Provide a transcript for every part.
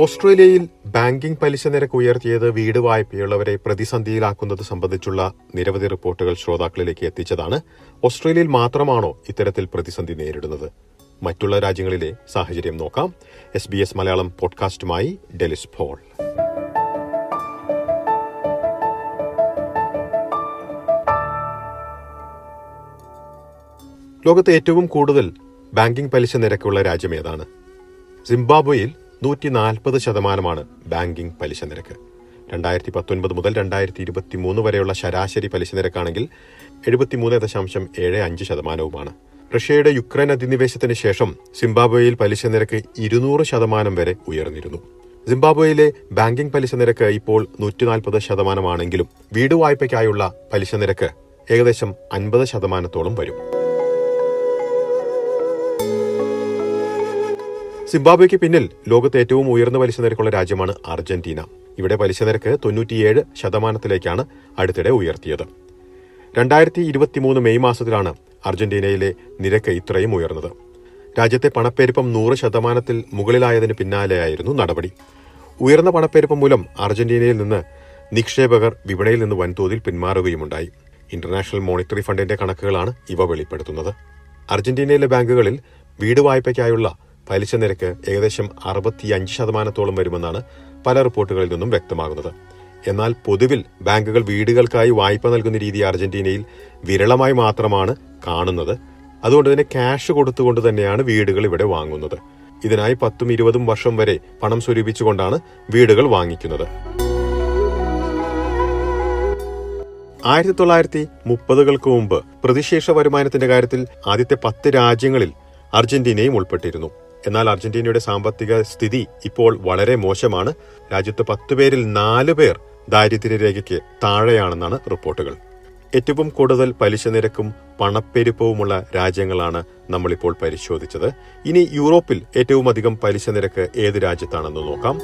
ഓസ്ട്രേലിയയിൽ ബാങ്കിംഗ് പലിശ നിരക്ക് ഉയർത്തിയത് വീട് വായ്പയുള്ളവരെ പ്രതിസന്ധിയിലാക്കുന്നത് സംബന്ധിച്ചുള്ള നിരവധി റിപ്പോർട്ടുകൾ ശ്രോതാക്കളിലേക്ക് എത്തിച്ചതാണ് ഓസ്ട്രേലിയയിൽ മാത്രമാണോ ഇത്തരത്തിൽ പ്രതിസന്ധി നേരിടുന്നത്? മറ്റുള്ള രാജ്യങ്ങളിലെ സാഹചര്യം നോക്കാം. എസ് ബി എസ് മലയാളം പോഡ്കാസ്റ്റുമായി ഡെലിസ് ഫോൾ ലോകത്തെ ഏറ്റവും കൂടുതൽ ബാങ്കിംഗ് പലിശ നിരക്കുള്ള രാജ്യം ഏതാണ്? സിംബാബ്വേയിൽ നൂറ്റി നാൽപ്പത് ശതമാനമാണ് ബാങ്കിംഗ് പലിശ നിരക്ക്. രണ്ടായിരത്തി പത്തൊൻപത് മുതൽ രണ്ടായിരത്തി ഇരുപത്തി മൂന്ന് വരെയുള്ള ശരാശരി പലിശ നിരക്കാണെങ്കിൽ എഴുപത്തിമൂന്ന് ദശാംശം ഏഴ് അഞ്ച് ശതമാനവുമാണ്. റഷ്യയുടെ യുക്രൈൻ അധിനിവേശത്തിന് ശേഷം സിംബാബ്വേയിൽ പലിശ നിരക്ക് ഇരുന്നൂറ് ശതമാനം വരെ ഉയർന്നിരുന്നു. സിംബാബ്വേയിലെ ബാങ്കിംഗ് പലിശ നിരക്ക് ഇപ്പോൾ നൂറ്റി നാൽപ്പത് ശതമാനമാണെങ്കിലും വീട് വായ്പയ്ക്കായുള്ള പലിശ നിരക്ക് ഏകദേശം അൻപത് ശതമാനത്തോളം വരും. സിംബാബ്വേക്ക് പിന്നിൽ ലോകത്തെ ഏറ്റവും ഉയർന്ന പലിശ നിരക്കുള്ള രാജ്യമാണ് അർജന്റീന. ഇവിടെ പലിശ നിരക്ക് തൊണ്ണൂറ്റിയേഴ് ശതമാനത്തിലേക്കാണ് അടുത്തിടെ ഉയർത്തിയത്. രണ്ടായിരത്തി ഇരുപത്തിമൂന്ന് മെയ് മാസത്തിലാണ് അർജന്റീനയിലെ നിരക്ക് ഇത്രയും ഉയർന്നത്. രാജ്യത്തെ പണപ്പെരുപ്പം നൂറ് ശതമാനത്തിൽ മുകളിലായതിന് പിന്നാലെയായിരുന്നു നടപടി. ഉയർന്ന പണപ്പെരുപ്പം മൂലം അർജന്റീനയിൽ നിന്ന് നിക്ഷേപകർ വിപണിയിൽ നിന്ന് വൻതോതിൽ പിന്മാറുകയുമുണ്ടായി. ഇന്റർനാഷണൽ മോണിറ്ററി ഫണ്ടിന്റെ കണക്കുകളാണ് ഇവ വെളിപ്പെടുത്തുന്നത്. അർജന്റീനയിലെ ബാങ്കുകളിൽ വീട് വായ്പയ്ക്കായുള്ള പലിശ നിരക്ക് ഏകദേശം അറുപത്തിയഞ്ച് ശതമാനത്തോളം വരുമെന്നാണ് പല റിപ്പോർട്ടുകളിൽ നിന്നും വ്യക്തമാകുന്നത്. എന്നാൽ പൊതുവിൽ ബാങ്കുകൾ വീടുകൾക്കായി വായ്പ നൽകുന്ന രീതി അർജന്റീനയിൽ വിരളമായി മാത്രമാണ് കാണുന്നത്. അതുകൊണ്ട് തന്നെ ക്യാഷ് കൊടുത്തുകൊണ്ട് തന്നെയാണ് വീടുകൾ ഇവിടെ വാങ്ങുന്നത്. ഇതിനായി പത്തും ഇരുപതും വർഷം വരെ പണം സ്വരൂപിച്ചുകൊണ്ടാണ് വീടുകൾ വാങ്ങിക്കുന്നത്. ആയിരത്തി തൊള്ളായിരത്തി മുപ്പതുകൾക്ക് മുമ്പ് പ്രതിശേഷ വരുമാനത്തിന്റെ കാര്യത്തിൽ ആദ്യത്തെ പത്ത് രാജ്യങ്ങളിൽ അർജന്റീനയും ഉൾപ്പെട്ടിരുന്നു. എന്നാൽ അർജന്റീനയുടെ സാമ്പത്തിക സ്ഥിതി ഇപ്പോൾ വളരെ മോശമാണ്. രാജ്യത്ത് പത്ത് പേരിൽ നാല് പേർ ദാരിദ്ര്യരേഖയ്ക്ക് താഴെയാണെന്നാണ് റിപ്പോർട്ടുകൾ. ഏറ്റവും കൂടുതൽ പലിശ നിരക്കും പണപ്പെരുപ്പവുമുള്ള രാജ്യങ്ങളാണ് നമ്മളിപ്പോൾ പരിശോധിച്ചത്. ഇനി യൂറോപ്പിൽ ഏറ്റവും അധികം പലിശ നിരക്ക് ഏത് രാജ്യത്താണെന്ന് നോക്കാം.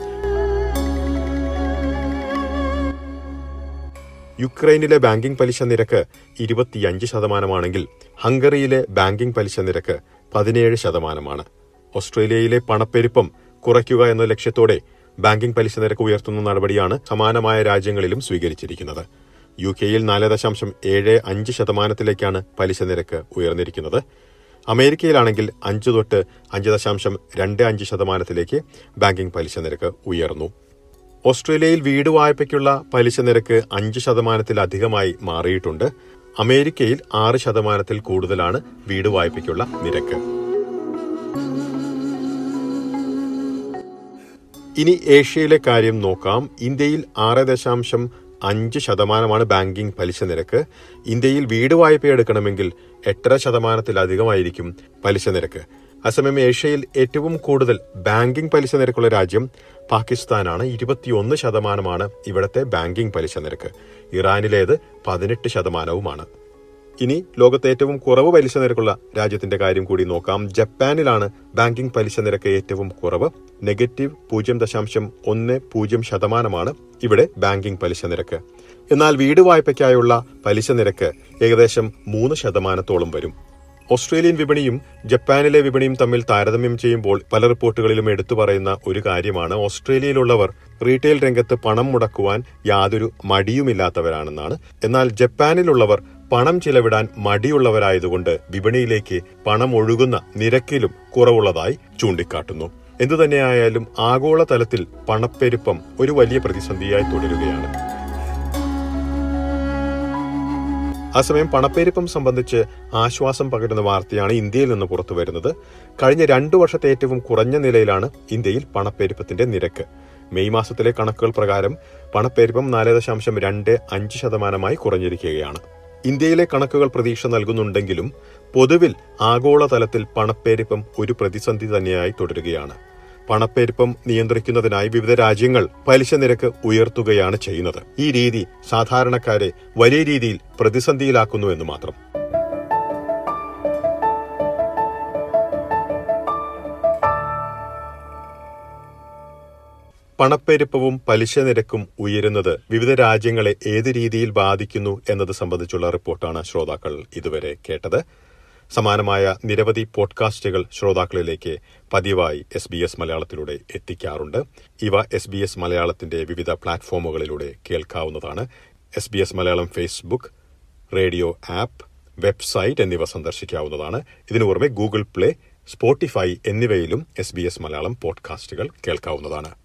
യുക്രൈനിലെ ബാങ്കിംഗ് പലിശ നിരക്ക് ഇരുപത്തിയഞ്ച് ശതമാനമാണെങ്കിൽ ഹംഗറിയിലെ ബാങ്കിംഗ് പലിശ നിരക്ക് പതിനേഴ് ശതമാനമാണ്. ഓസ്ട്രേലിയയിലെ പണപ്പെരുപ്പം കുറയ്ക്കുക എന്ന ലക്ഷ്യത്തോടെ ബാങ്കിംഗ് പലിശ നിരക്ക് ഉയർത്തുന്ന നടപടിയാണ് സമാനമായ രാജ്യങ്ങളിലും സ്വീകരിച്ചിരിക്കുന്നത്. യു കെയിൽ നാല് ദശാംശം ഏഴ് അഞ്ച് ശതമാനത്തിലേക്കാണ് പലിശ നിരക്ക് ഉയർന്നിരിക്കുന്നത്. അമേരിക്കയിലാണെങ്കിൽ അഞ്ച് തൊട്ട് അഞ്ച് ദശാംശം രണ്ട് അഞ്ച് ശതമാനത്തിലേക്ക് ബാങ്കിംഗ് പലിശ നിരക്ക് ഉയർന്നു. ഓസ്ട്രേലിയയിൽ വീട് വായ്പയ്ക്കുള്ള പലിശ നിരക്ക് അഞ്ച് ശതമാനത്തിലധികമായി മാറിയിട്ടുണ്ട്. അമേരിക്കയിൽ ആറ് ശതമാനത്തിൽ കൂടുതലാണ് വീട് വായ്പയ്ക്കുള്ള നിരക്ക്. ഇനി ഏഷ്യയിലെ കാര്യം നോക്കാം. ഇന്ത്യയിൽ ആറ് ദശാംശം അഞ്ച് ശതമാനമാണ് ബാങ്കിംഗ് പലിശ നിരക്ക്. ഇന്ത്യയിൽ വീട് വായ്പ എടുക്കണമെങ്കിൽ എട്ടര ശതമാനത്തിലധികമായിരിക്കും പലിശ നിരക്ക്. അസമയം ഏഷ്യയിൽ ഏറ്റവും കൂടുതൽ ബാങ്കിംഗ് പലിശ നിരക്കുള്ള രാജ്യം പാകിസ്ഥാനാണ്. ഇരുപത്തിയൊന്ന് ശതമാനമാണ് ഇവിടത്തെ ബാങ്കിംഗ് പലിശ നിരക്ക്. ഇറാനിലേത് പതിനെട്ട് ശതമാനവുമാണ്. ഇനി ലോകത്തെ ഏറ്റവും കുറവ് പലിശ നിരക്കുള്ള രാജ്യത്തിന്റെ കാര്യം കൂടി നോക്കാം. ജപ്പാനിലാണ് ബാങ്കിംഗ് പലിശ നിരക്ക് ഏറ്റവും കുറവ്. നെഗറ്റീവ് പൂജ്യം ദശാംശം ഒന്ന് പൂജ്യം ശതമാനമാണ് ഇവിടെ ബാങ്കിംഗ് പലിശ നിരക്ക്. എന്നാൽ വീട് വായ്പയ്ക്കായുള്ള പലിശ നിരക്ക് ഏകദേശം മൂന്ന് ശതമാനത്തോളം വരും. ഓസ്ട്രേലിയൻ വിപണിയും ജപ്പാനിലെ വിപണിയും തമ്മിൽ താരതമ്യം ചെയ്യുമ്പോൾ പല റിപ്പോർട്ടുകളിലും എടുത്തു പറയുന്ന ഒരു കാര്യമാണ് ഓസ്ട്രേലിയയിലുള്ളവർ റീറ്റെയിൽ രംഗത്ത് പണം മുടക്കുവാൻ യാതൊരു മടിയുമില്ലാത്തവരാണെന്നാണ്. എന്നാൽ ജപ്പാനിലുള്ളവർ പണം ചിലവിടാൻ മടിയുള്ളവരായതുകൊണ്ട് വിപണിയിലേക്ക് പണം ഒഴുകുന്ന നിരക്കിലും കുറവുള്ളതായി ചൂണ്ടിക്കാട്ടുന്നു. എന്തുതന്നെയായാലും ആഗോളതലത്തിൽ പണപ്പെരുപ്പം ഒരു വലിയ പ്രതിസന്ധിയായി തുടരുകയാണ്. അസമയം പണപ്പെരുപ്പം സംബന്ധിച്ച് ആശ്വാസം പകരുന്ന വാർത്തയാണ് ഇന്ത്യയിൽ നിന്ന് പുറത്തു വരുന്നത്. കഴിഞ്ഞ രണ്ടു വർഷത്തെ ഏറ്റവും കുറഞ്ഞ നിലയിലാണ് ഇന്ത്യയിൽ പണപ്പെരുപ്പത്തിന്റെ നിരക്ക്. മെയ് മാസത്തിലെ കണക്കുകൾ പ്രകാരം പണപ്പെരുപ്പം നാല് ദശാംശം രണ്ട് അഞ്ച് ശതമാനമായി കുറഞ്ഞിരിക്കുകയാണ്. ഇന്ത്യയിലെ കണക്കുകൾ പ്രതീക്ഷ നൽകുന്നുണ്ടെങ്കിലും പൊതുവിൽ ആഗോളതലത്തിൽ പണപ്പെരുപ്പം ഒരു പ്രതിസന്ധി തന്നെയായി തുടരുകയാണ്. പണപ്പെരുപ്പം നിയന്ത്രിക്കുന്നതിനായി വിവിധ രാജ്യങ്ങൾ പലിശ നിരക്ക് ഉയർത്തുകയാണ് ചെയ്യുന്നത്. ഈ രീതി സാധാരണക്കാരെ വലിയ രീതിയിൽ പ്രതിസന്ധിയിലാക്കുന്നു എന്ന് മാത്രം. പണപ്പെരുപ്പവും പലിശ നിരക്കും ഉയരുന്നത് വിവിധ രാജ്യങ്ങളെ ഏത് രീതിയിൽ ബാധിക്കുന്നു എന്നത് സംബന്ധിച്ചുള്ള റിപ്പോർട്ടാണ് ശ്രോതാക്കൾ ഇതുവരെ കേട്ടത്. സമാനമായ നിരവധി പോഡ്കാസ്റ്റുകൾ ശ്രോതാക്കളിലേക്ക് പതിവായി എസ് ബി എസ് മലയാളത്തിലൂടെ എത്തിക്കാറുണ്ട്. ഇവ എസ് ബി എസ് മലയാളത്തിന്റെ വിവിധ പ്ലാറ്റ്ഫോമുകളിലൂടെ കേൾക്കാവുന്നതാണ്. S B S Malayalam Facebook radio app website എന്നിവ സന്ദർശിക്കാവുന്നതാണ്. ഇതിനു പുറമെ ഗൂഗിൾ പ്ലേ സ്പോട്ടിഫൈ എന്നിവയിലും എസ് ബി എസ് മലയാളം പോഡ്കാസ്റ്റുകൾ കേൾക്കാവുന്നതാണ്.